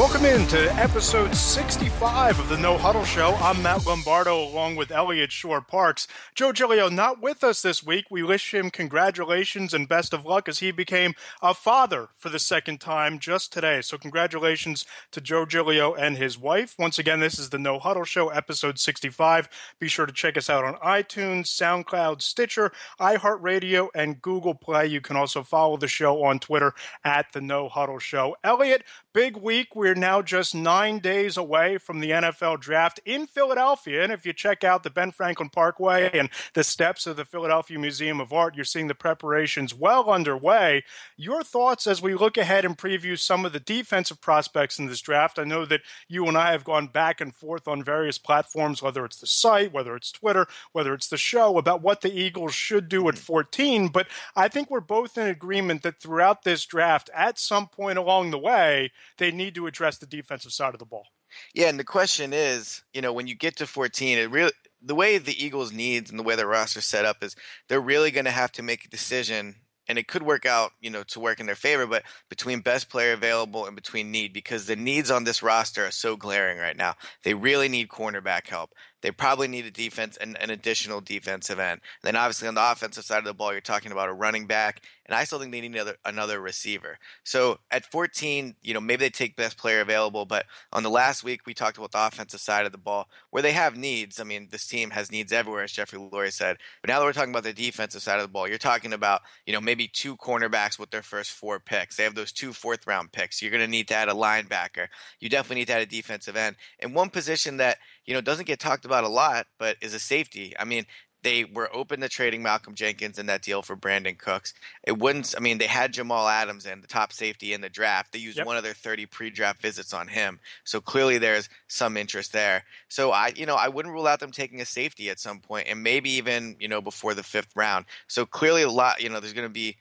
Welcome in to episode 65 of the No Huddle Show. I'm Matt Lombardo along with Eliot Shorr-Parks. Joe Giglio not with us this week. We wish him congratulations and best of luck as he became a father for the second time just today. So, congratulations to Joe Giglio and his wife. Once again, this is the No Huddle Show, episode 65. Be sure to check us out on iTunes, SoundCloud, Stitcher, iHeartRadio, and Google Play. You can also follow the show on Twitter at the No Huddle Show. Eliot, big week. We're now just nine days away from the NFL draft in Philadelphia. And if you check out the Ben Franklin Parkway and the steps of the Philadelphia Museum of Art, you're seeing the preparations well underway. Your thoughts as we look ahead and preview some of the defensive prospects in this draft? I know that you and I have gone back and forth on various platforms, whether it's the site, whether it's Twitter, whether it's the show, about what the Eagles should do at 14. But I think we're both in agreement that throughout this draft, at some point along the way, they need to address the defensive side of the ball. Yeah, and the question is, you know, when you get to 14, it really the way the Eagles needs and the way their roster set up is they're really going to have to make a decision and it could work out, you know, to work in their favor, but between best player available and between need because the needs on this roster are so glaring right now. They really need cornerback help. They probably need a defense and an additional defensive end. And then obviously on the offensive side of the ball, you're talking about a running back, and I still think they need another another receiver. So at 14, you know, maybe they take best player available, but on the last week we talked about the offensive side of the ball where they have needs. I mean, this team has needs everywhere, as Jeffrey Lurie said. But now that we're talking about the defensive side of the ball, you're talking about, you know, maybe two cornerbacks with their first four picks. They have those two fourth round picks. You're going to need to add a linebacker. You definitely need to add a defensive end. And one position that you know, doesn't get talked about a lot, but is a safety. I mean, they were open to trading Malcolm Jenkins in that deal for Brandin Cooks. It wouldn't. I mean, they had Jamal Adams in the top safety in the draft. They used yep. one of their 30 pre-draft visits on him, so clearly there's some interest there. So I, you know, I wouldn't rule out them taking a safety at some point, and maybe even you know before the fifth round. So clearly, a lot. You know, there's going to be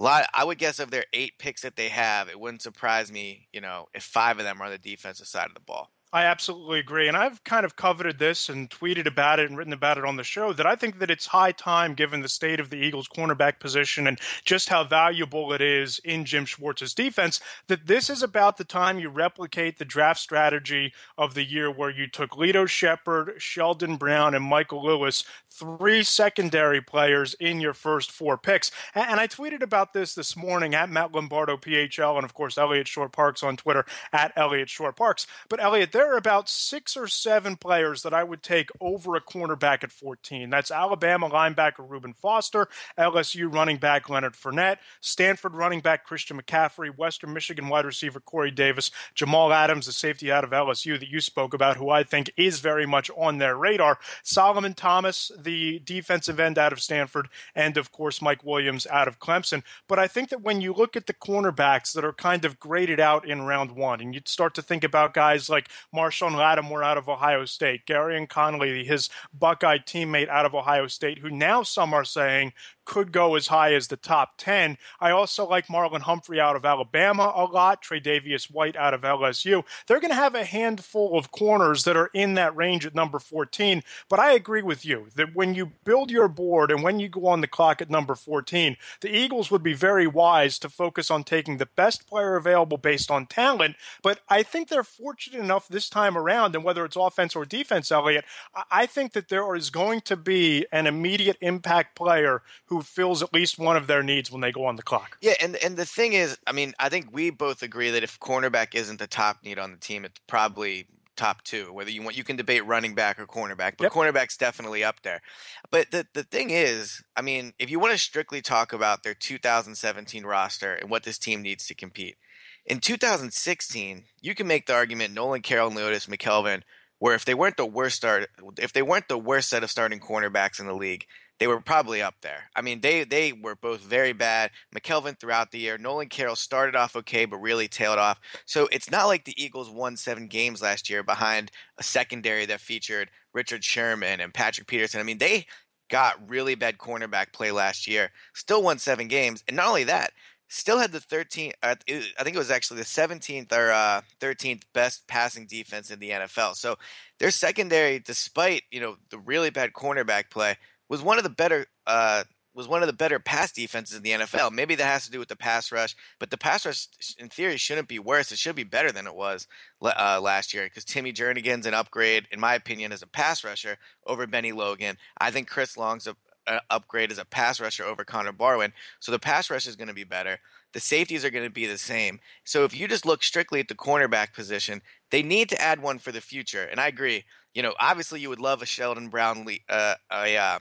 a lot. I would guess of their eight picks that they have, it wouldn't surprise me. You know, if five of them are on the defensive side of the ball. I absolutely agree. And I've kind of coveted this and tweeted about it and written about it on the show that I think that it's high time, given the state of the Eagles' cornerback position and just how valuable it is in Jim Schwartz's defense, that this is about the time you replicate the draft strategy of the year where you took Lito Sheppard, Sheldon Brown, and Michael Lewis, three secondary players in your first four picks. And I tweeted about this this morning at Matt Lombardo PHL and, of course, Eliot Shorr-Parks on Twitter at Eliot Shorr-Parks. But Eliot, there are about six or seven players that I would take over a cornerback at 14. That's Alabama linebacker Reuben Foster, LSU running back Leonard Fournette, Stanford running back Christian McCaffrey, Western Michigan wide receiver Corey Davis, Jamal Adams, the safety out of LSU that you spoke about, who I think is very much on their radar, Solomon Thomas, the defensive end out of Stanford, and of course Mike Williams out of Clemson. But I think that when you look at the cornerbacks that are kind of graded out in round one, and you start to think about guys like Marshon Lattimore out of Ohio State, Gareon Conley, his Buckeye teammate out of Ohio State, who now some are saying could go as high as the top 10. I also like Marlon Humphrey out of Alabama a lot, Tre'Davious White out of LSU. They're going to have a handful of corners that are in that range at number 14. But I agree with you that when you build your board and when you go on the clock at number 14, the Eagles would be very wise to focus on taking the best player available based on talent. But I think they're fortunate enough this time around, and whether it's offense or defense, Eliot, I think that there is going to be an immediate impact player who fills at least one of their needs when they go on the clock. Yeah, and and the thing is, I mean, I think we both agree that if cornerback isn't the top need on the team, it's probably top two. Whether you want, you can debate running back or cornerback, but yep. cornerback's definitely up there. But the the thing is, I mean, if you want to strictly talk about their 2017 roster and what this team needs to compete, in 2016, you can make the argument Nolan Carroll Leodis McKelvin where if they weren't the worst start, if they weren't the worst set of starting cornerbacks in the league, they were probably up there. I mean, they they were both very bad. McKelvin throughout the year. Nolan Carroll started off okay, but really tailed off. So it's not like the Eagles won seven games last year behind a secondary that featured Richard Sherman and Patrick Peterson. I mean, they got really bad cornerback play last year. Still won seven games, and not only that, still had the 13th uh, i think it was actually the 17th or uh, 13th best passing defense in the nfl so their secondary despite you know the really bad cornerback play was one of the better uh, was one of the better pass defenses in the NFL. Maybe that has to do with the pass rush, but the pass rush, in theory, shouldn't be worse. It should be better than it was uh, last year because Timmy Jernigan's an upgrade, in my opinion, as a pass rusher over Bennie Logan. I think Chris Long's a, a upgrade as a pass rusher over Connor Barwin. So the pass rush is going to be better. The safeties are going to be the same. So if you just look strictly at the cornerback position, they need to add one for the future. And I agree. You know, obviously you would love a Sheldon Brown, uh, a uh,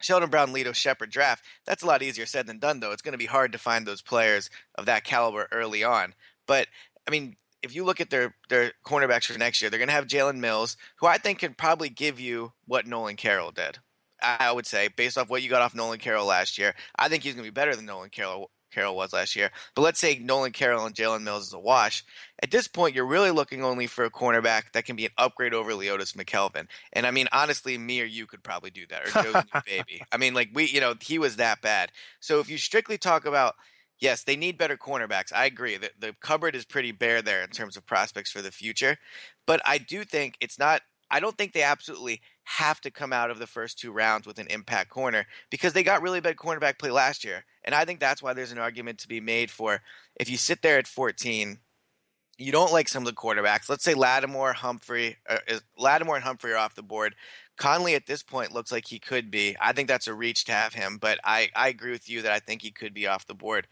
Sheldon Brown, Lito Sheppard draft. That's a lot easier said than done, though. It's going to be hard to find those players of that caliber early on. But I mean, if you look at their their cornerbacks for next year, they're going to have Jalen Mills, who I think can probably give you what Nolan Carroll did. I would say, based off what you got off Nolan Carroll last year, I think he's going to be better than Nolan Carroll Carroll was last year. But let's say Nolan Carroll and Jalen Mills is a wash. At this point, you're really looking only for a cornerback that can be an upgrade over Leodis McKelvin. And I mean, honestly, me or you could probably do that, or Joe's new baby. I mean, like we, you know, he was that bad. So if you strictly talk about yes, they need better cornerbacks. I agree that the cupboard is pretty bare there in terms of prospects for the future. But I do think it's not I don't think they absolutely have to come out of the first two rounds with an impact corner because they got really bad cornerback play last year. And I think that's why there's an argument to be made for if you sit there at 14, you don't like some of the quarterbacks. Let's say Lattimore, Humphrey, uh, Lattimore and Humphrey are off the board. Conley at this point looks like he could be. I think that's a reach to have him, but I, I agree with you that I think he could be off the board.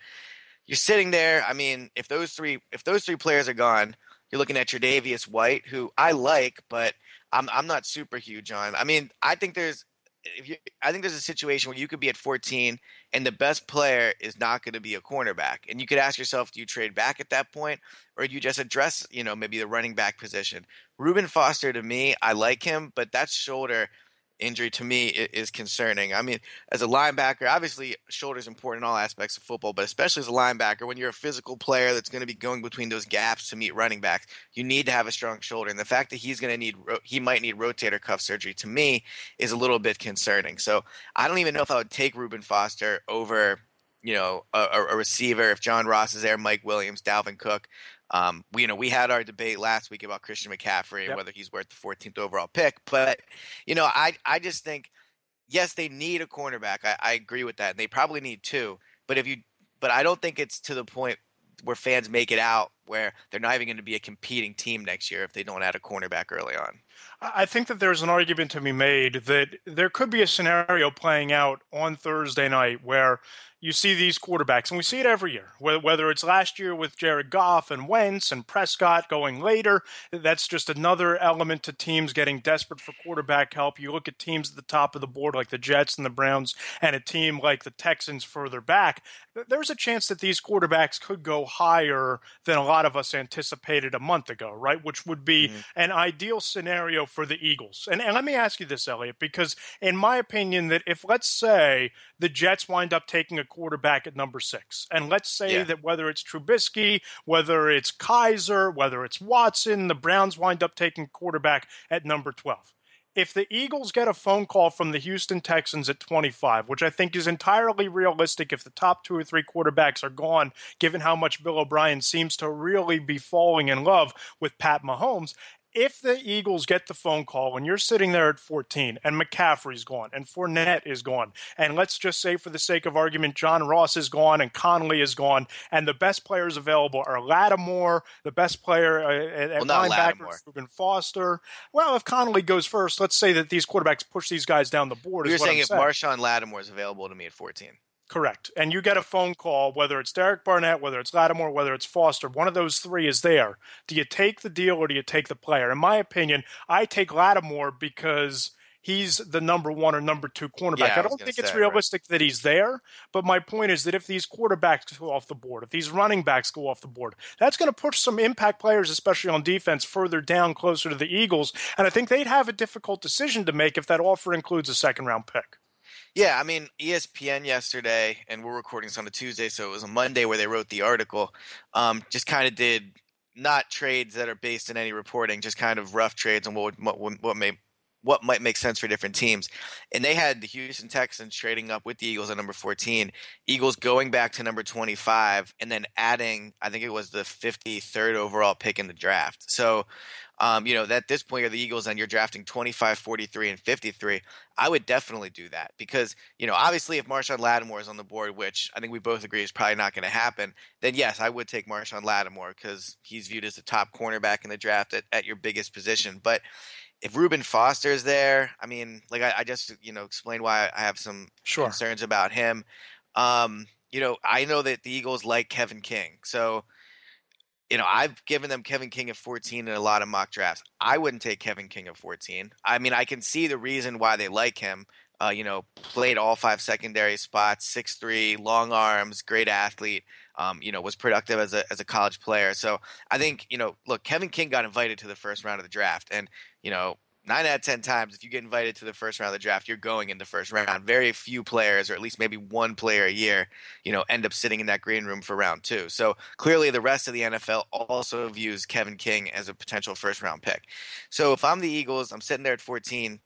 You're sitting there. I mean, if those three if those three players are gone, you're looking at your Tre'Davious White, who I like, but I'm I'm not super huge on. I mean, I think there's if you, I think there's a situation where you could be at 14 and the best player is not going to be a cornerback, and you could ask yourself, do you trade back at that point, or do you just address, you know, maybe the running back position? Reuben Foster, to me, I like him, but that shoulder injury to me is concerning. I mean, as a linebacker, obviously shoulder is important in all aspects of football, but especially as a linebacker, when you're a physical player that's going to be going between those gaps to meet running backs, you need to have a strong shoulder. And the fact that he's going to need he might need rotator cuff surgery to me is a little bit concerning. So I don't even know if I would take Reuben Foster over you know a, a receiver if John Ross is there, Mike Williams, Dalvin Cook. Um, we, you know, we had our debate last week about Christian McCaffrey and yep. whether he's worth the 14th overall pick. But, you know, I, I just think, yes, they need a cornerback. I, I agree with that. And they probably need two. But if you, but I don't think it's to the point where fans make it out where they're not even going to be a competing team next year if they don't add a cornerback early on. I think that there's an argument to be made that there could be a scenario playing out on Thursday night where you see these quarterbacks, and we see it every year, whether it's last year with Jared Goff and Wentz and Prescott going later. That's just another element to teams getting desperate for quarterback help. You look at teams at the top of the board like the Jets and the Browns, and a team like the Texans further back. There's a chance that these quarterbacks could go higher than a lot of us anticipated a month ago, right? Which would be mm-hmm. an ideal scenario for the Eagles. And, and let me ask you this, Eliot, because in my opinion, that if let's say the Jets wind up taking a quarterback at number six. And let's say yeah. that whether it's Trubisky, whether it's Kizer, whether it's Watson, the Browns wind up taking quarterback at number 12 if the Eagles get a phone call from the Houston Texans at 25, which I think is entirely realistic if the top two or three quarterbacks are gone, given how much Bill O'Brien seems to really be falling in love with Pat Mahomes, if the Eagles get the phone call when you're sitting there at 14 and McCaffrey's gone and Fournette is gone, and let's just say for the sake of argument, John Ross is gone and Conley is gone, and the best players available are Lattimore, the best player uh, at well, linebacker, Reuben Foster. Well, if Conley goes first, let's say that these quarterbacks push these guys down the board. You're saying I'm if saying. Marshon Lattimore is available to me at 14. Correct. And you get a phone call, whether it's Derek Barnett, whether it's Lattimore, whether it's Foster, one of those three is there. Do you take the deal or do you take the player? In my opinion, I take Lattimore because he's the number one or number two cornerback. Yeah, I, I don't think it's realistic right. that he's there, but my point is that if these quarterbacks go off the board, if these running backs go off the board, that's going to push some impact players, especially on defense, further down closer to the Eagles. And I think they'd have a difficult decision to make if that offer includes a second round pick. Yeah, I mean, ESPN yesterday, and we're recording this on a Tuesday, so it was a Monday where they wrote the article. Um, just kind of did not trades that are based in any reporting, just kind of rough trades and what would, what, what may what might make sense for different teams. And they had the Houston Texans trading up with the Eagles at number 14, Eagles going back to number 25, and then adding, I think it was the 53rd overall pick in the draft. So, um, you know, at this point, you're the Eagles and you're drafting 25, 43, and 53. I would definitely do that because, you know, obviously if Marshon Lattimore is on the board, which I think we both agree is probably not going to happen, then yes, I would take Marshon Lattimore because he's viewed as the top cornerback in the draft at, at your biggest position. But if Reuben Foster is there, I mean, like I, I, just you know explained why I have some sure. concerns about him. Um, you know, I know that the Eagles like Kevin King, so you know I've given them Kevin King at 14 in a lot of mock drafts. I wouldn't take Kevin King at 14. I mean, I can see the reason why they like him. Uh, you know, played all five secondary spots, six three, long arms, great athlete. Um, you know, was productive as a as a college player. So I think you know, look, Kevin King got invited to the first round of the draft, and you know, nine out of ten times, if you get invited to the first round of the draft, you're going in the first round. Very few players, or at least maybe one player a year, you know, end up sitting in that green room for round two. So clearly, the rest of the NFL also views Kevin King as a potential first round pick. So if I'm the Eagles, I'm sitting there at 14,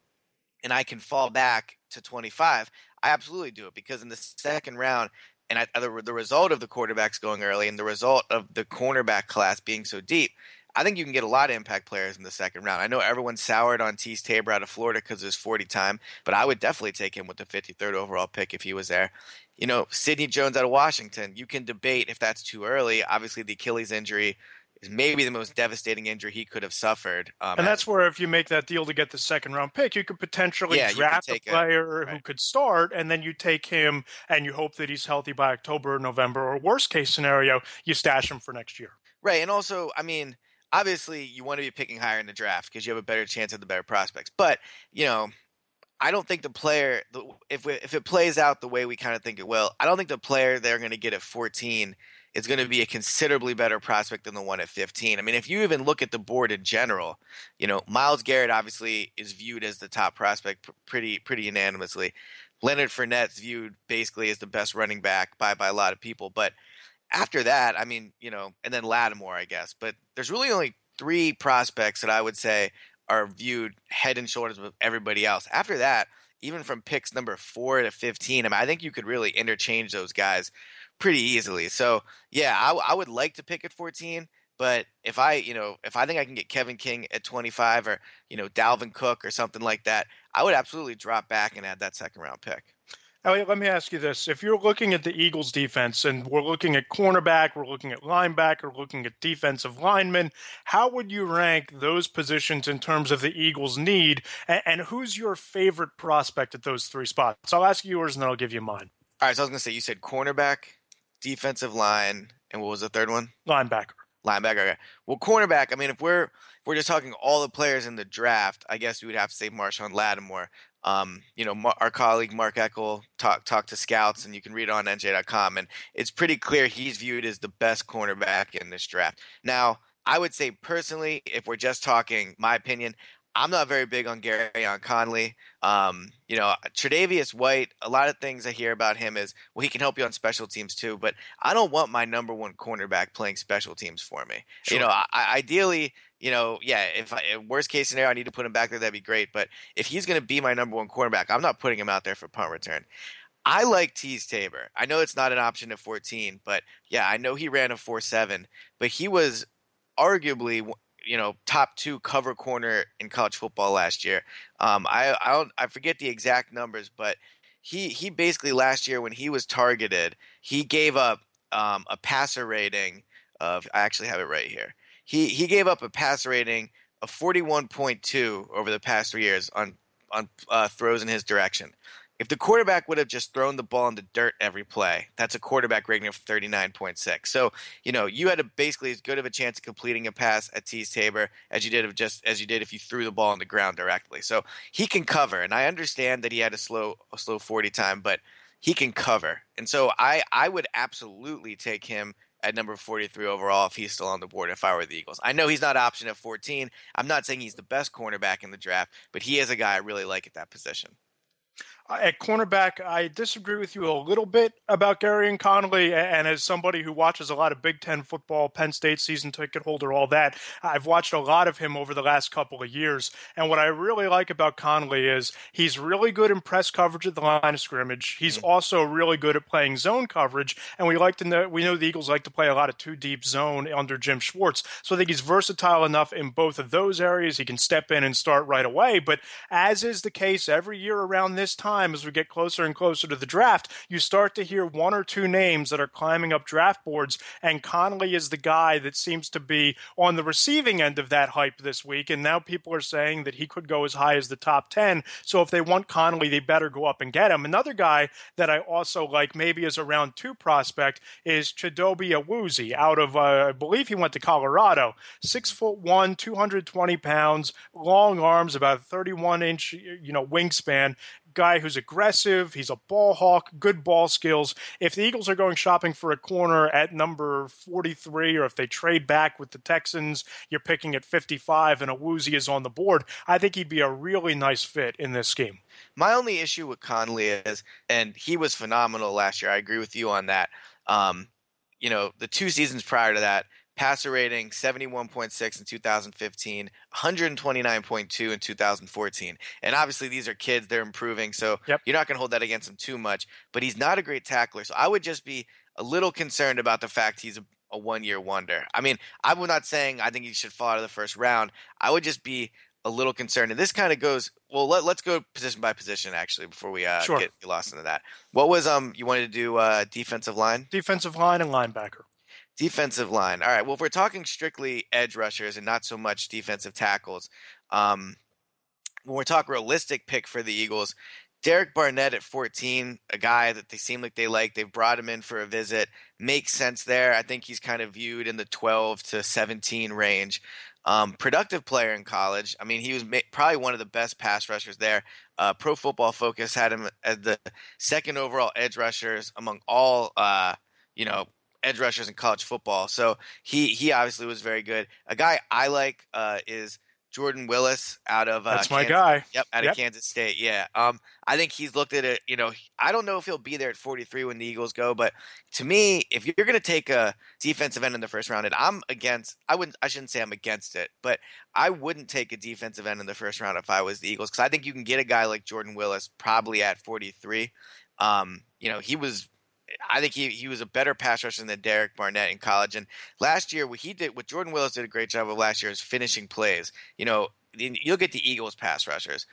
and I can fall back to 25. I absolutely do it because in the second round, and I, the, the result of the quarterbacks going early and the result of the cornerback class being so deep, I think you can get a lot of impact players in the second round. I know everyone soured on Teez Tabor out of Florida because of his 40 time, but I would definitely take him with the 53rd overall pick if he was there. You know, Sidney Jones out of Washington, you can debate if that's too early. Obviously, the Achilles injury is maybe the most devastating injury he could have suffered. Um, and that's where if you make that deal to get the second round pick, you could potentially yeah, draft a player a, right. who could start, and then you take him and you hope that he's healthy by October or November, or worst case scenario, you stash him for next year. Right, and also, I mean, obviously you want to be picking higher in the draft because you have a better chance of the better prospects. But you know, I don't think the player, if we, if it plays out the way we kind of think it will, I don't think the player they're going to get at 14 is going to be a considerably better prospect than the one at 15. I mean, if you even look at the board in general, you know, Myles Garrett obviously is viewed as the top prospect pretty pretty unanimously. Leonard Fournette's viewed basically as the best running back by by a lot of people, but after that, I mean, you know, and then Lattimore, I guess. But there's really only three prospects that I would say are viewed head and shoulders with everybody else. After that, even from picks number four to 15, I mean, I think you could really interchange those guys pretty easily. So, yeah, I, I would like to pick at 14. But if I, you know, if I think I can get Kevin King at 25 or, you know, Dalvin Cook or something like that, I would absolutely drop back and add that second round pick. Eliot, let me ask you this. If you're looking at the Eagles defense and we're looking at cornerback, we're looking at linebacker, looking at defensive linemen, how would you rank those positions in terms of the Eagles' need? And, and who's your favorite prospect at those three spots? I'll ask you yours and then I'll give you mine. All right. So I was going to say, you said cornerback, defensive line, and what was the third one? Linebacker. Linebacker. Okay. Well, cornerback. I mean, if we're if we're just talking all the players in the draft, I guess we would have to say Marshon Lattimore. Um, you know, our colleague Mark Eckel talked talked to scouts, and you can read it on NJ.com, and it's pretty clear he's viewed as the best cornerback in this draft. Now, I would say personally, if we're just talking my opinion, I'm not very big on Gareon Conley. Um, you know, Tre'Davious White. A lot of things I hear about him is well, he can help you on special teams too. But I don't want my number one cornerback playing special teams for me. Sure. You know, I, ideally, you know, yeah, if I, worst case scenario, I need to put him back there, that'd be great. But if he's going to be my number one cornerback, I'm not putting him out there for punt return. I like Teez Tabor. I know it's not an option at 14, but yeah, I know he ran a 4.7, but he was arguably you know top two cover corner in college football last year. Um, I I don't I forget the exact numbers, but he he basically last year when he was targeted, he gave up um, a passer rating of I actually have it right here he he gave up a pass rating of 41.2 over the past three years on on uh, throws in his direction. If the quarterback would have just thrown the ball in the dirt every play, that's a quarterback rating of 39.6. So, you know, you had a, basically as good of a chance of completing a pass at Teez Tabor as you did of just as you did if you threw the ball on the ground directly. So he can cover, and I understand that he had a slow a slow 40 time, but he can cover. And so I I would absolutely take him at number 43 overall if he's still on the board if I were the Eagles. I know he's not option at 14. I'm not saying he's the best cornerback in the draft, but he is a guy I really like at that position. At cornerback, I disagree with you a little bit about Gareon Conley. And as somebody who watches a lot of Big Ten football, Penn State season ticket holder, all that, I've watched a lot of him over the last couple of years. And what I really like about Conley is he's really good in press coverage at the line of scrimmage. He's mm-hmm. also really good at playing zone coverage. And we like to know, we know the Eagles like to play a lot of two deep zone under Jim Schwartz. So I think he's versatile enough in both of those areas. He can step in and start right away. But as is the case every year around this time, time as we get closer and closer to the draft, you start to hear one or two names that are climbing up draft boards. And Conley is the guy that seems to be on the receiving end of that hype this week. And now people are saying that he could go as high as the top 10. So if they want Conley, they better go up and get him. Another guy that I also like, maybe as a round two prospect, is Chidobe Awuzie out of, uh, I believe he went to Colorado. Six foot one, 220 pounds, long arms, about 31 inch, you know, wingspan guy who's aggressive. He's a ball hawk, good ball skills. If the Eagles are going shopping for a corner at number 43, or if they trade back with the Texans, you're picking at 55 and Awuzie is on the board, I think he'd be a really nice fit in this scheme. My only issue with Conley is, and he was phenomenal last year. I agree with you on that. Um, you know, the two seasons prior to that, passer rating 71.6 in 2015, 129.2 in 2014. And obviously, these are kids, they're improving. So yep. you're not going to hold that against him too much. But he's not a great tackler. So I would just be a little concerned about the fact he's a, a one year wonder. I mean, I'm not saying I think he should fall out of the first round. I would just be a little concerned. And this kind of goes well. Let, us go position by position actually before we uh, sure. get, get, lost into that. What was um you wanted to do uh, defensive line? Defensive line and linebacker. Defensive line. All right. Well, if we're talking strictly edge rushers and not so much defensive tackles, um, when we talk realistic pick for the Eagles, Derek Barnett at 14, a guy that they seem like they like. They've brought him in for a visit. Makes sense there. I think he's kind of viewed in the 12 to 17 range. Um, productive player in college. I mean, he was ma- probably one of the best pass rushers there. Uh, Pro Football Focus had him as the second overall edge rushers among all, uh, you know, edge rushers in college football. So he he obviously was very good. A guy I like uh, is Jordan Willis out of uh, that's my Kansas, guy. Yep, out yep. of Kansas State. Yeah. Um, I think he's looked at it. You know, I don't know if he'll be there at 43 when the Eagles go, but to me, if you're going to take a defensive end in the first round, and I'm against, I wouldn't, I shouldn't say I'm against it, but I wouldn't take a defensive end in the first round if I was the Eagles because I think you can get a guy like Jordan Willis probably at 43. Um, you know, he was I think he, he was a better pass rusher than Derek Barnett in college. And last year, what he did, what Jordan Willis did a great job of last year is finishing plays. You know, you'll get the Eagles pass rushers.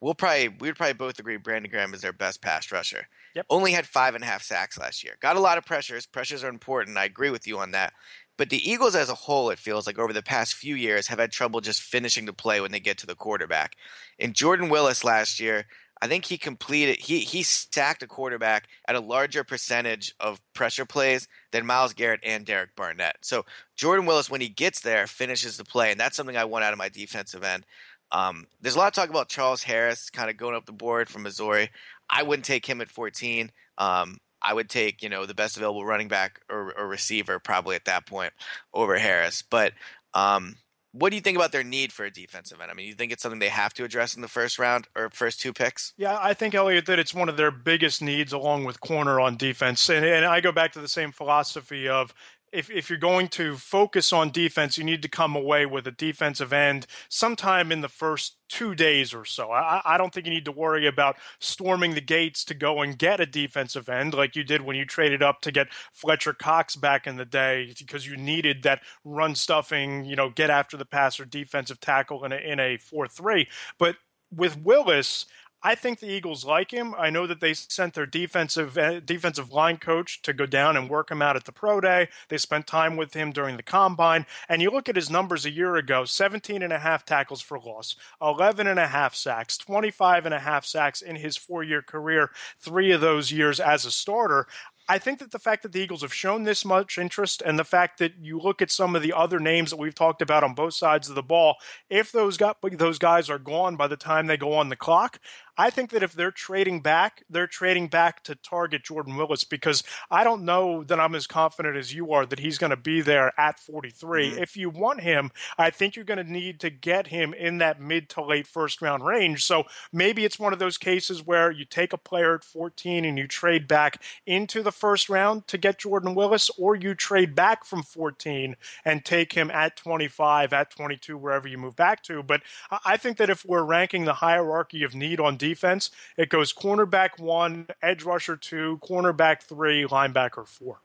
We'll probably we would probably both agree Brandon Graham is their best pass rusher. Yep. Only had five and a half sacks last year. Got a lot of pressures. Pressures are important. I agree with you on that. But the Eagles as a whole, it feels like over the past few years, have had trouble just finishing the play when they get to the quarterback. And Jordan Willis last year I think he completed he he stacked a quarterback at a larger percentage of pressure plays than Myles Garrett and Derek Barnett. So Jordan Willis, when he gets there, finishes the play, and that's something I want out of my defensive end. Um, there's a lot of talk about Charles Harris kind of going up the board from Missouri. I wouldn't take him at 14. Um, I would take you know the best available running back or, or receiver probably at that point over Harris. But um, what do you think about their need for a defensive end? I mean, you think it's something they have to address in the first round or first two picks? Yeah, I think Eliot that it's one of their biggest needs, along with corner on defense. And, and I go back to the same philosophy of if, if you're going to focus on defense, you need to come away with a defensive end sometime in the first two days or so. I, I don't think you need to worry about storming the gates to go and get a defensive end like you did when you traded up to get Fletcher Cox back in the day because you needed that run stuffing, you know, get after the passer defensive tackle in a, in a 4 3. But with Willis, I think the Eagles like him. I know that they sent their defensive uh, defensive line coach to go down and work him out at the pro day. They spent time with him during the combine. And you look at his numbers a year ago, 17 and a half tackles for loss, 11 and a half sacks, 25 and a half sacks in his four-year career, 3 of those years as a starter. I think that the fact that the Eagles have shown this much interest and the fact that you look at some of the other names that we've talked about on both sides of the ball, if those got those guys are gone by the time they go on the clock, I think that if they're trading back, they're trading back to target Jordan Willis because I don't know that I'm as confident as you are that he's going to be there at 43. Mm-hmm. If you want him, I think you're going to need to get him in that mid to late first round range. So maybe it's one of those cases where you take a player at 14 and you trade back into the first round to get Jordan Willis, or you trade back from 14 and take him at 25, at 22, wherever you move back to. But I think that if we're ranking the hierarchy of need on defense, it goes cornerback one, edge rusher two, cornerback three, linebacker four.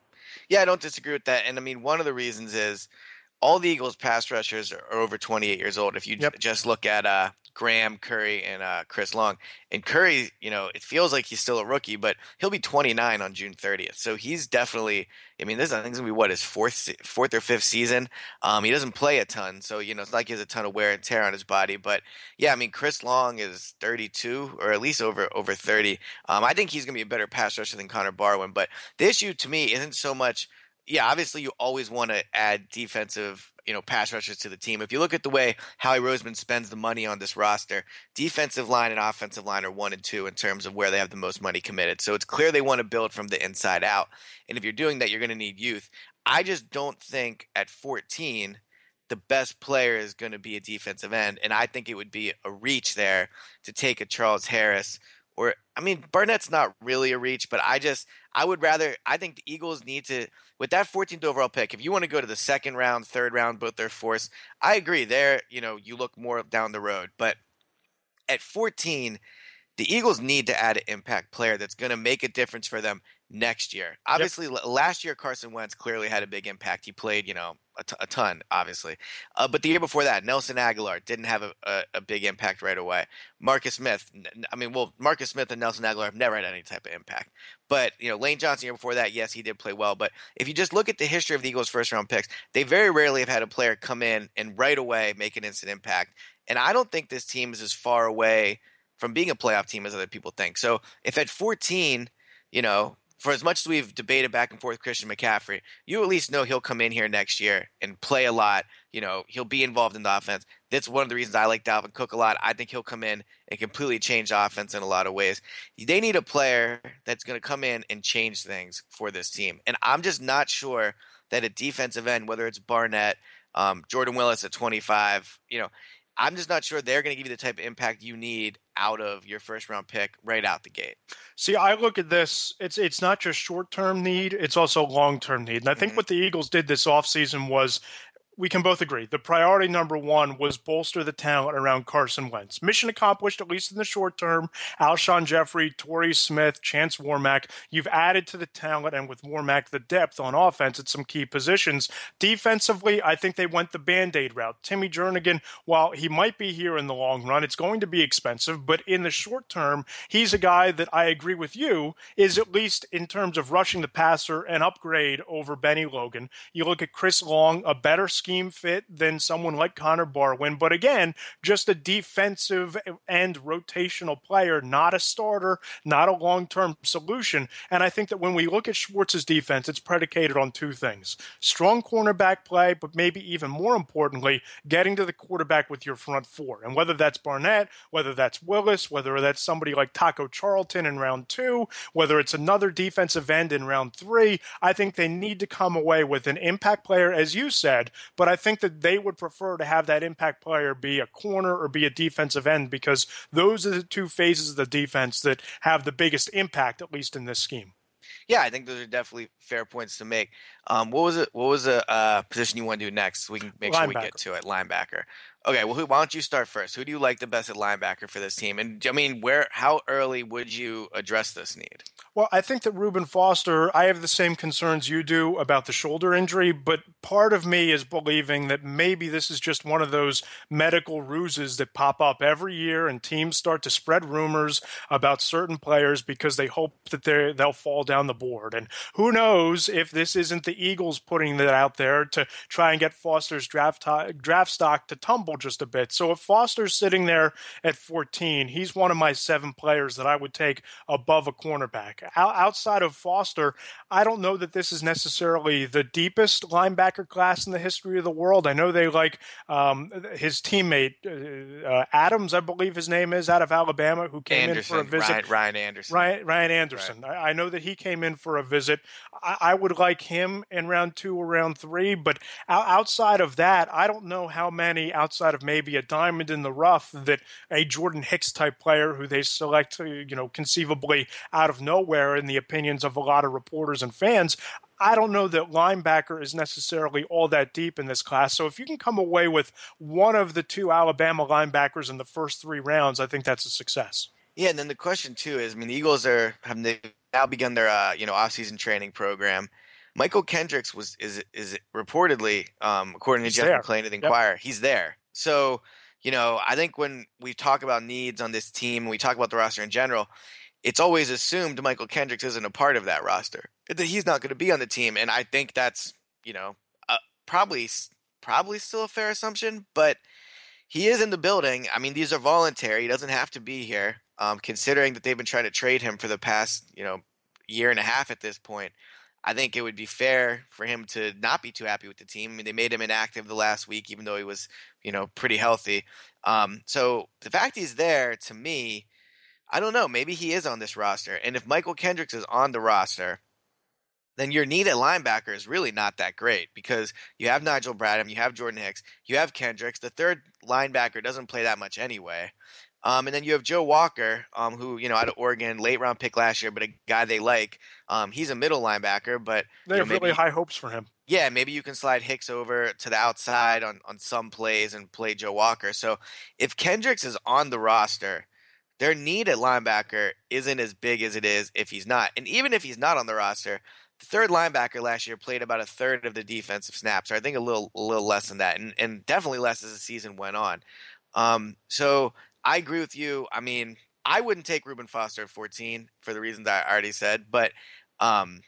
Yeah, I don't disagree with that. And I mean, one of the reasons is all the Eagles pass rushers are over 28 years old. If you yep. just look at uh, Graham, Curry, and uh, Chris Long, and Curry, you know, it feels like he's still a rookie, but he'll be 29 on June 30th. So he's definitely. I mean, this I think is gonna be what his fourth, fourth or fifth season. Um, he doesn't play a ton, so you know it's like he has a ton of wear and tear on his body. But yeah, I mean, Chris Long is 32 or at least over over 30. Um, I think he's gonna be a better pass rusher than Connor Barwin. But the issue to me isn't so much yeah, obviously you always want to add defensive, you know, pass rushers to the team. If you look at the way Howie Roseman spends the money on this roster, defensive line and offensive line are one and two in terms of where they have the most money committed. So it's clear they want to build from the inside out. And if you're doing that, you're going to need youth. I just don't think at 14 the best player is going to be a defensive end, and I think it would be a reach there to take a Charles Harris or I mean Barnett's not really a reach, but I just I would rather I think the Eagles need to with that 14th overall pick. If you want to go to the second round, third round, both their fourths, I agree. There, you know, you look more down the road, but at 14, the Eagles need to add an impact player that's going to make a difference for them next year. Obviously, yep. last year Carson Wentz clearly had a big impact. He played, you know, a, t- a ton, obviously. Uh, but the year before that, Nelson Agholor didn't have a, a, a, big impact right away. Marcus Smith, I mean, well, Marcus Smith and Nelson Agholor have never had any type of impact. But you know, Lane Johnson year before that, yes, he did play well. But if you just look at the history of the Eagles' first round picks, they very rarely have had a player come in and right away make an instant impact. And I don't think this team is as far away from being a playoff team as other people think. So if at 14, you know, for as much as we've debated back and forth Christian McCaffrey, you at least know he'll come in here next year and play a lot. You know, he'll be involved in the offense. That's one of the reasons I like Dalvin Cook a lot. I think he'll come in and completely change offense in a lot of ways. They need a player that's going to come in and change things for this team. And I'm just not sure that a defensive end, whether it's Barnett, um, Jordan Willis at 25, you know, I'm just not sure they're going to give you the type of impact you need out of your first round pick right out the gate. See, I look at this, it's it's not just short term need, it's also long term need. And I think mm-hmm. what the Eagles did this offseason was we can both agree the priority number one was bolster the talent around Carson Wentz. Mission accomplished, at least in the short term. Alshon Jeffery, Torrey Smith, Chance Warmack. You've added to the talent and with Warmack the depth on offense at some key positions. Defensively, I think they went the band aid route. Timmy Jernigan, while he might be here in the long run, it's going to be expensive, but in the short term, he's a guy that I agree with you is at least in terms of rushing the passer an upgrade over Bennie Logan. You look at Chris Long, a better scheme fit than someone like Connor Barwin. But again, just a defensive and rotational player, not a starter, not a long term solution. And I think that when we look at Schwartz's defense, it's predicated on two things strong cornerback play, but maybe even more importantly, getting to the quarterback with your front four. And whether that's Barnett, whether that's Willis, whether that's somebody like Taco Charlton in round two, whether it's another defensive end in round three, I think they need to come away with an impact player, as you said, but I think that they would prefer to have that impact player be a corner or be a defensive end because those are the two phases of the defense that have the biggest impact, at least in this scheme. Yeah, I think those are definitely fair points to make. Um, what was it? What was a uh, position you want to do next? We can make linebacker. sure we get to it. Linebacker. Okay, well, who, why don't you start first? Who do you like the best at linebacker for this team? And I mean, where, how early would you address this need? Well, I think that Reuben Foster, I have the same concerns you do about the shoulder injury, but part of me is believing that maybe this is just one of those medical ruses that pop up every year, and teams start to spread rumors about certain players because they hope that they they'll fall down the board. And who knows if this isn't the the Eagles putting that out there to try and get Foster's draft draft stock to tumble just a bit. So if Foster's sitting there at 14, he's one of my seven players that I would take above a cornerback. outside of Foster, I don't know that this is necessarily the deepest linebacker class in the history of the world. I know they like um, his teammate uh, uh Adams, I believe his name is, out of Alabama, who came Anderson, in for a visit. Ryan, Ryan Anderson. Ryan, Ryan Anderson. Right. I, I, know that he came in for a visit. I, I, would like him in round two or round three, but outside of that, I don't know how many outside of maybe a diamond in the rough that a Jordan Hicks type player who they select, you know, conceivably out of nowhere in the opinions of a lot of reporters and fans. I don't know that linebacker is necessarily all that deep in this class. So if you can come away with one of the two Alabama linebackers in the first three rounds, I think that's a success. Yeah, and then the question too is, I mean, the Eagles are have now begun their uh, you know offseason training program. Mychal Kendricks was is is reportedly, um, according to Jeff. McLane of the Inquirer, yep. he's there. So you know, I think when we talk about needs on this team, when we talk about the roster in general, it's always assumed Mychal Kendricks isn't a part of that roster. That he's not going to be on the team, and I think that's you know uh, probably probably still a fair assumption, but he is in the building. I mean, these are voluntary. He doesn't have to be here. Um, considering that they've been trying to trade him for the past you know year and a half at this point. I think it would be fair for him to not be too happy with the team. I mean, they made him inactive the last week, even though he was, you know, pretty healthy. Um, so the fact he's there, to me, I don't know. Maybe he is on this roster. And if Mychal Kendricks is on the roster, then your need at linebacker is really not that great because you have Nigel Bradham, you have Jordan Hicks, you have Kendricks. The third linebacker doesn't play that much anyway. Um, and then you have Joe Walker, um, who you know out of Oregon, late round pick last year, but a guy they like. Um, he's a middle linebacker, but they have know, really high hopes for him. Yeah, maybe you can slide Hicks over to the outside on on some plays and play Joe Walker. So if Kendricks is on the roster, their need at linebacker isn't as big as it is if he's not. And even if he's not on the roster, the third linebacker last year played about a third of the defensive snaps, or I think a little a little less than that, and, and definitely less as the season went on. Um, so I agree with you. I mean, I wouldn't take Reuben Foster at 14 for the reasons I already said, but um,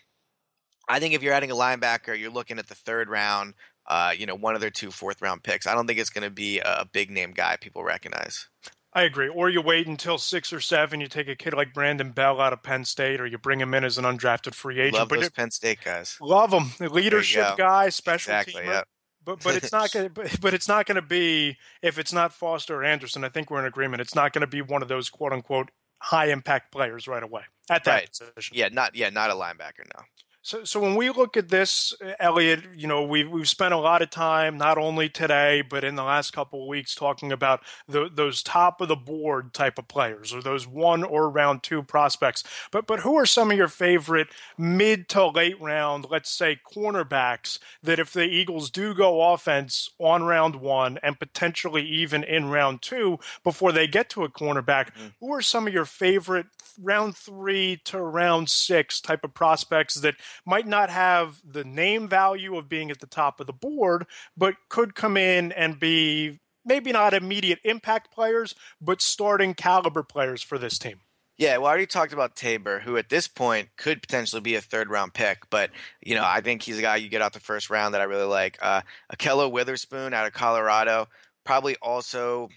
I think if you're adding a linebacker, you're looking at the third round. Uh, you know, one of their two fourth round picks. I don't think it's going to be a big name guy people recognize. I agree. Or you wait until six or seven. You take a kid like Brandon Bell out of Penn State, or you bring him in as an undrafted free agent. Love but those it, Penn State guys. Love them. Leadership guy, special exactly, teamer. Yep. But but it's not going to but it's not going to be if it's not Foster or Anderson. I think we're in agreement. It's not going to be one of those quote unquote high impact players right away at that right. position. Yeah, not yeah, not a linebacker. No. So, so when we look at this, Eliot, you know, we've we've spent a lot of time, not only today but in the last couple of weeks, talking about the, those top of the board type of players, or those one or round two prospects. But but who are some of your favorite mid to late round, let's say, cornerbacks that if the Eagles do go offense on round one and potentially even in round two before they get to a cornerback, mm-hmm. who are some of your favorite round three to round six type of prospects that might not have the name value of being at the top of the board, but could come in and be maybe not immediate impact players, but starting caliber players for this team. Yeah, well, I already talked about Tabor, who at this point could potentially be a third round pick, but you know, I think he's a guy you get out the first round that I really like. Uh, Ahkello Witherspoon out of Colorado, probably also.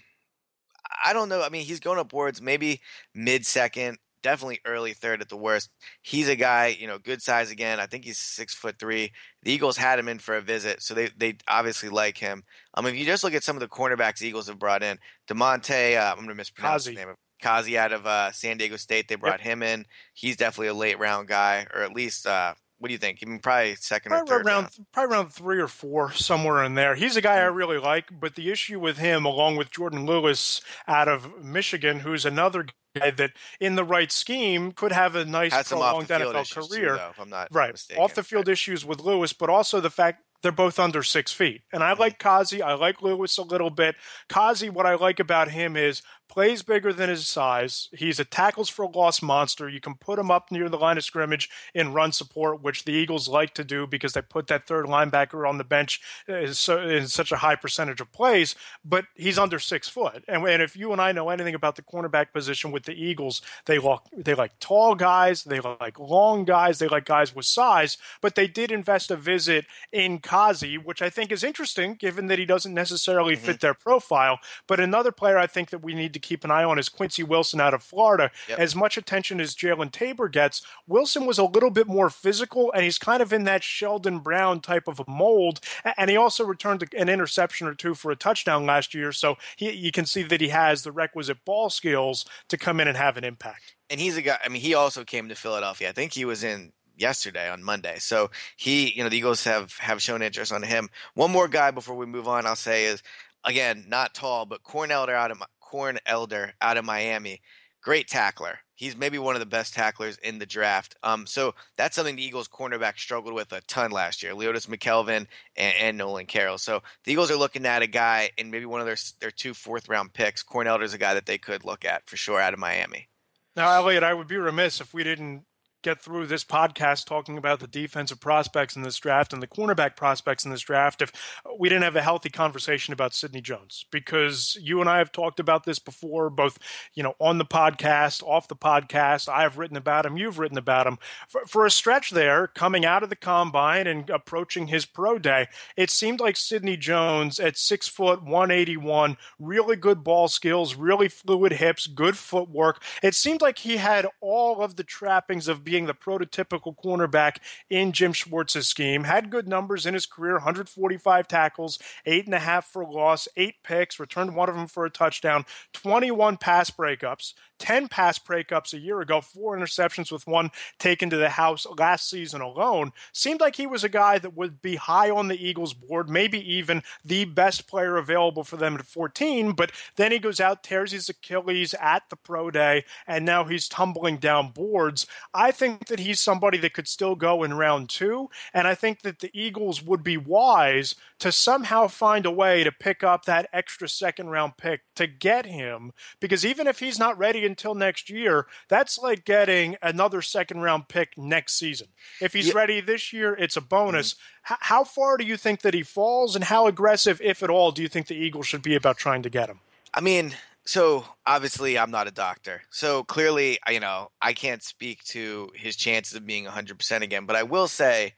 I don't know. I mean, he's going up boards, maybe mid second, definitely early third at the worst. He's a guy, you know, good size again. I think he's six foot three. The Eagles had him in for a visit, so they they obviously like him. Um, if you just look at some of the cornerbacks the Eagles have brought in, Damontae, uh, I'm going to mispronounce Kazee. his name. Kazee out of uh, San Diego State, they brought yep. him in. He's definitely a late round guy, or at least uh, what do you think? I mean, probably second probably or third round, round. Probably around three or four, somewhere in there. He's a guy. I really like, but the issue with him, along with Jourdan Lewis out of Michigan, who's another guy that, in the right scheme, could have a nice prolonged NFL career. Too, though, if I'm not right, mistaken. off the field issues with Lewis, but also the fact they're both under six feet. And I mm-hmm. like Kazee. I like Lewis a little bit. Kazee, what I like about him is plays bigger than his size. He's a tackles for a loss monster. You can put him up near the line of scrimmage in run support, which the Eagles like to do because they put that third linebacker on the bench in such a high percentage of plays. But he's under six foot, and, and if you and I know anything about the cornerback position with the Eagles, they like they like tall guys, they like long guys, they like guys with size. But they did invest a visit in Kazee, which I think is interesting, given that he doesn't necessarily mm-hmm. fit their profile. But another player I think that we need to keep an eye on is Quincy Wilson out of Florida. Yep. As much attention as Jalen Tabor gets, Wilson was a little bit more physical, and he's kind of in that Sheldon Brown type of a mold. And he also returned an interception or two for a touchdown last year, so he, you can see that he has the requisite ball skills to come in and have an impact. And he's a guy. I mean, he also came to Philadelphia. I think he was in yesterday on Monday. So he, you know, the Eagles have have shown interest on him. One more guy before we move on, I'll say is again not tall, but Cornell out of Corn Elder out of Miami, great tackler. He's maybe one of the best tacklers in the draft. Um, so that's something the Eagles cornerback struggled with a ton last year. Leodis McKelvin and, and Nolan Carroll. So the Eagles are looking at a guy in maybe one of their their two fourth round picks. Corn Elder is a guy that they could look at for sure out of Miami. Now, Eliot, I would be remiss if we didn't get through this podcast talking about the defensive prospects in this draft and the cornerback prospects in this draft if we didn't have a healthy conversation about Sidney Jones. Because you and I have talked about this before both you know on the podcast off the podcast. I have written about him you've written about him. For, for a stretch there coming out of the combine and approaching his pro day it seemed like Sidney Jones at 6 foot 181 really good ball skills really fluid hips good footwork. It seemed like he had all of the trappings of being being the prototypical cornerback in Jim Schwartz's scheme. Had good numbers in his career 145 tackles, eight and a half for loss, eight picks, returned one of them for a touchdown, 21 pass breakups, 10 pass breakups a year ago, four interceptions with one taken to the house last season alone. Seemed like he was a guy that would be high on the Eagles board, maybe even the best player available for them at 14. But then he goes out, tears his Achilles at the pro day, and now he's tumbling down boards. I think that he's somebody that could still go in round two. And I think that the Eagles would be wise to somehow find a way to pick up that extra second round pick to get him. Because even if he's not ready until next year, that's like getting another second round pick next season. If he's yeah. ready this year, it's a bonus. Mm-hmm. H- how far do you think that he falls, and how aggressive, if at all, do you think the Eagles should be about trying to get him? I mean, so obviously I'm not a doctor. So clearly, you know, I can't speak to his chances of being 100% again, but I will say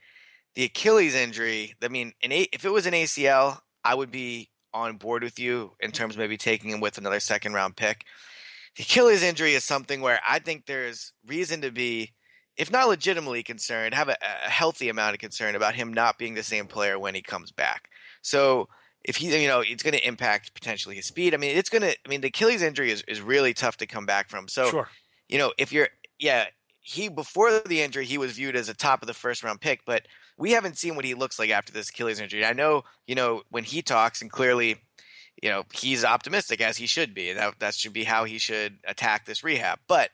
the Achilles injury, I mean, an a- if it was an ACL, I would be on board with you in terms of maybe taking him with another second round pick Achilles injury is something where I think there's reason to be, if not legitimately concerned, have a, a healthy amount of concern about him not being the same player when he comes back. So if he, you know, it's going to impact potentially his speed. I mean, it's going to. I mean, the Achilles injury is is really tough to come back from. So, sure. you know, if you're, yeah, he before the injury he was viewed as a top of the first round pick, but we haven't seen what he looks like after this Achilles injury. I know, you know, when he talks, and clearly you know he's optimistic as he should be. That that should be how he should attack this rehab. But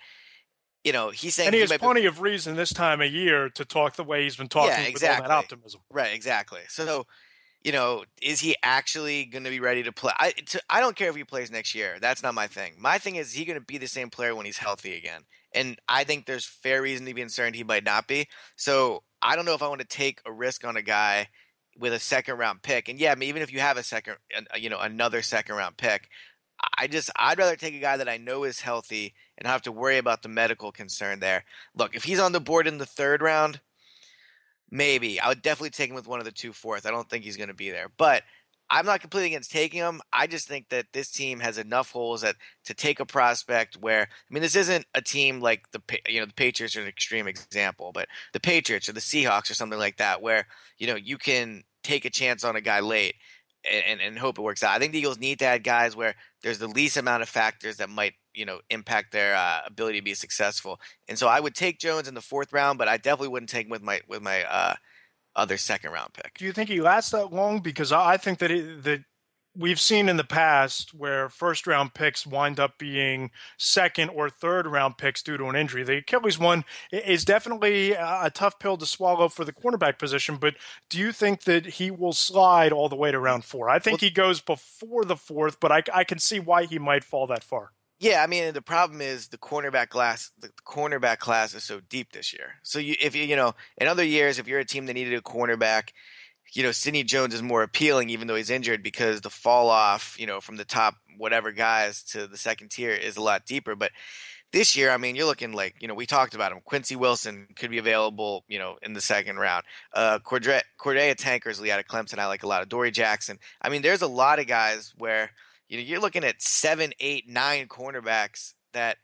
you know he's saying and he, he has plenty be, of reason this time of year to talk the way he's been talking yeah, exactly. with all that optimism. Right, exactly. So you know, is he actually going to be ready to play? I to, I don't care if he plays next year. That's not my thing. My thing is, is he going to be the same player when he's healthy again? And I think there's fair reason to be concerned he might not be. So I don't know if I want to take a risk on a guy with a second round pick. And yeah, I mean, even if you have a second, you know, another second round pick, I just I'd rather take a guy that I know is healthy and have to worry about the medical concern there. Look, if he's on the board in the third round, maybe I would definitely take him with one of the two fourth. I don't think he's going to be there, but I'm not completely against taking him. I just think that this team has enough holes that to take a prospect where I mean this isn't a team like the you know the Patriots are an extreme example, but the Patriots or the Seahawks or something like that where you know you can take a chance on a guy late and, and, hope it works out. I think the Eagles need to add guys where there's the least amount of factors that might you know impact their uh, ability to be successful. And so I would take Jones in the fourth round, but I definitely wouldn't take him with my with my uh, other second round pick. Do you think he lasts that long? Because I think that it, that we've seen in the past where first round picks wind up being second or third round picks due to an injury. The Achilles one is definitely a tough pill to swallow for the cornerback position, but do you think that he will slide all the way to round four? I think well, he goes before the fourth, but I, I can see why he might fall that far. Yeah, I mean the problem is the cornerback class. The cornerback class is so deep this year. So you, if you you know in other years, if you're a team that needed a cornerback, you know Sidney Jones is more appealing, even though he's injured, because the fall off, you know, from the top whatever guys to the second tier is a lot deeper. But this year, I mean, you're looking like, you know, we talked about him. Quincy Wilson could be available, you know, in the second round. Uh, Cordrea, Cordrea Tankersley out of Clemson, I like a lot of. Adoree' Jackson. I mean, there's a lot of guys where, you know, you're looking at seven, eight, nine cornerbacks that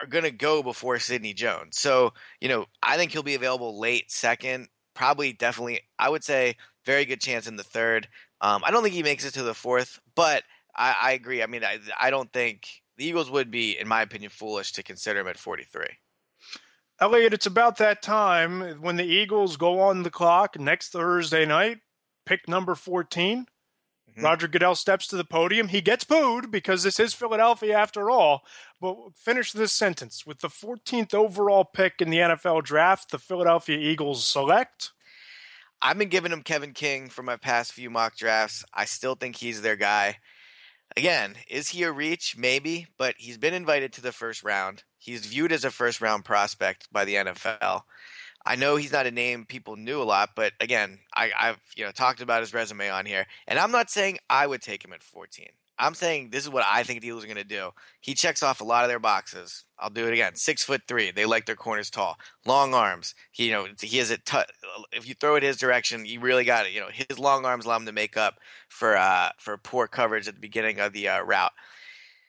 are going to go before Sidney Jones. So, you know, I think he'll be available late second, probably definitely, I would say, very good chance in the third. Um, I don't think he makes it to the fourth, but I, I agree. I mean, I, I don't think the Eagles would be, in my opinion, foolish to consider him at 43. Eliot, it's about that time when the Eagles go on the clock next Thursday night, pick number 14. Mm-hmm. Roger Goodell steps to the podium. He gets booed because this is Philadelphia after all. But finish this sentence. With the 14th overall pick in the NFL draft, the Philadelphia Eagles select. I've been giving him Kevin King for my past few mock drafts. I still think he's their guy. Again, is he a reach? Maybe, but he's been invited to the first round. He's viewed as a first round prospect by the NFL. I know he's not a name people knew a lot, but again, I, have you know talked about his resume on here, and I'm not saying I would take him at 14. I'm saying this is what I think Eagles are going to do. He checks off a lot of their boxes. I'll do it again. Six foot three. They like their corners tall. Long arms. He, you know, he has it. T- if you throw it his direction, you really got it. You know, his long arms allow him to make up for uh, for poor coverage at the beginning of the uh, route.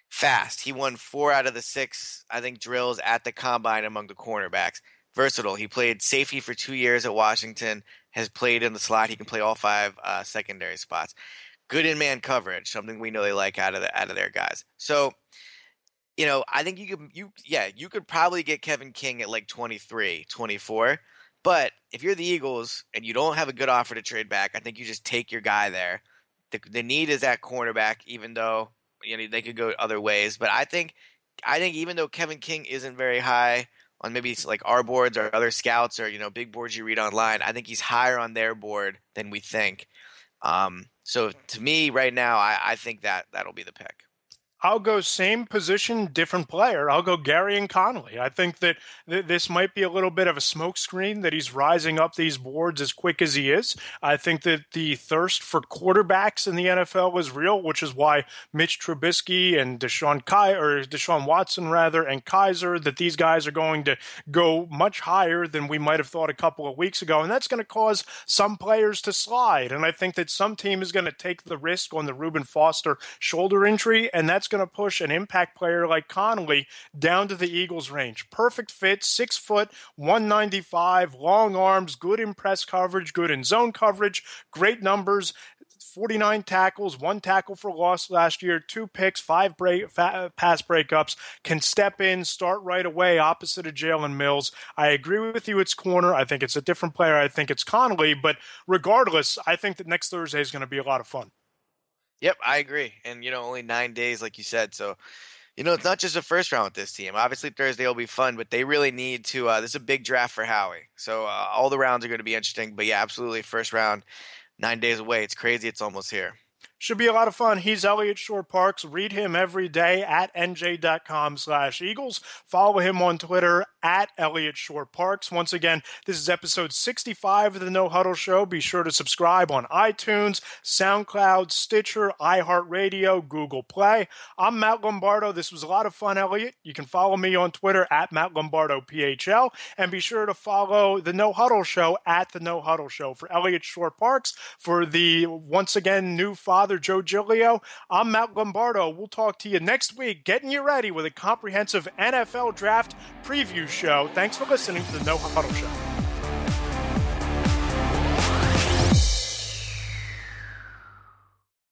Fast. He won four out of the six, I think, drills at the combine among the cornerbacks. Versatile. He played safety for two years at Washington. Has played in the slot. He can play all five uh, secondary spots good in man coverage, something we know they like out of the, out of their guys. So, you know, I think you could you yeah, you could probably get Kevin King at like 23, 24. But if you're the Eagles and you don't have a good offer to trade back, I think you just take your guy there. The, the need is at cornerback, even though you know they could go other ways. But I think I think even though Kevin King isn't very high on maybe like our boards or other scouts or you know big boards you read online, I think he's higher on their board than we think. Um, so to me, right now, I, I think that that'll be the pick. I'll go same position, different player. I'll go Gareon Conley. I think that th- this might be a little bit of a smokescreen that he's rising up these boards as quick as he is. I think that the thirst for quarterbacks in the NFL is real, which is why Mitch Trubisky and Deshaun Kai or Deshaun Watson rather and Kizer that these guys are going to go much higher than we might have thought a couple of weeks ago, and that's going to cause some players to slide. And I think that some team is going to take the risk on the Reuben Foster shoulder injury, and that's going to push an impact player like Conley down to the Eagles' range. Perfect fit, six foot, 195, long arms, good in press coverage, good in zone coverage, great numbers. 49 tackles, one tackle for loss last year, two picks, five break, fa- pass breakups, can step in, start right away opposite of Jalen Mills. I agree with you, it's corner. I think it's a different player. I think it's Conley, but regardless, I think that next Thursday is going to be a lot of fun. Yep, I agree. And you know, only nine days, like you said. So, you know, it's not just a first round with this team. Obviously, Thursday will be fun, but they really need to. Uh, this is a big draft for Howie, so uh, all the rounds are going to be interesting. But yeah, absolutely, first round, nine days away. It's crazy. It's almost here. Should be a lot of fun. He's Eliot Shorr-Parks. Read him every day at nj.com slash Eagles. Follow him on Twitter at Eliot Shorr-Parks. Once again, this is episode 65 of the No Huddle Show. Be sure to subscribe on iTunes, SoundCloud, Stitcher, iHeartRadio, Google Play. I'm Matt Lombardo. This was a lot of fun, Eliot. You can follow me on Twitter at Matt Lombardo PHL. And be sure to follow the No Huddle Show at the No Huddle Show. For Eliot Shorr-Parks for the once again new father father, Joe Giglio. I'm Matt Lombardo. We'll talk to you next week, getting you ready with a comprehensive NFL draft preview show. Thanks for listening to the No Huddle Show.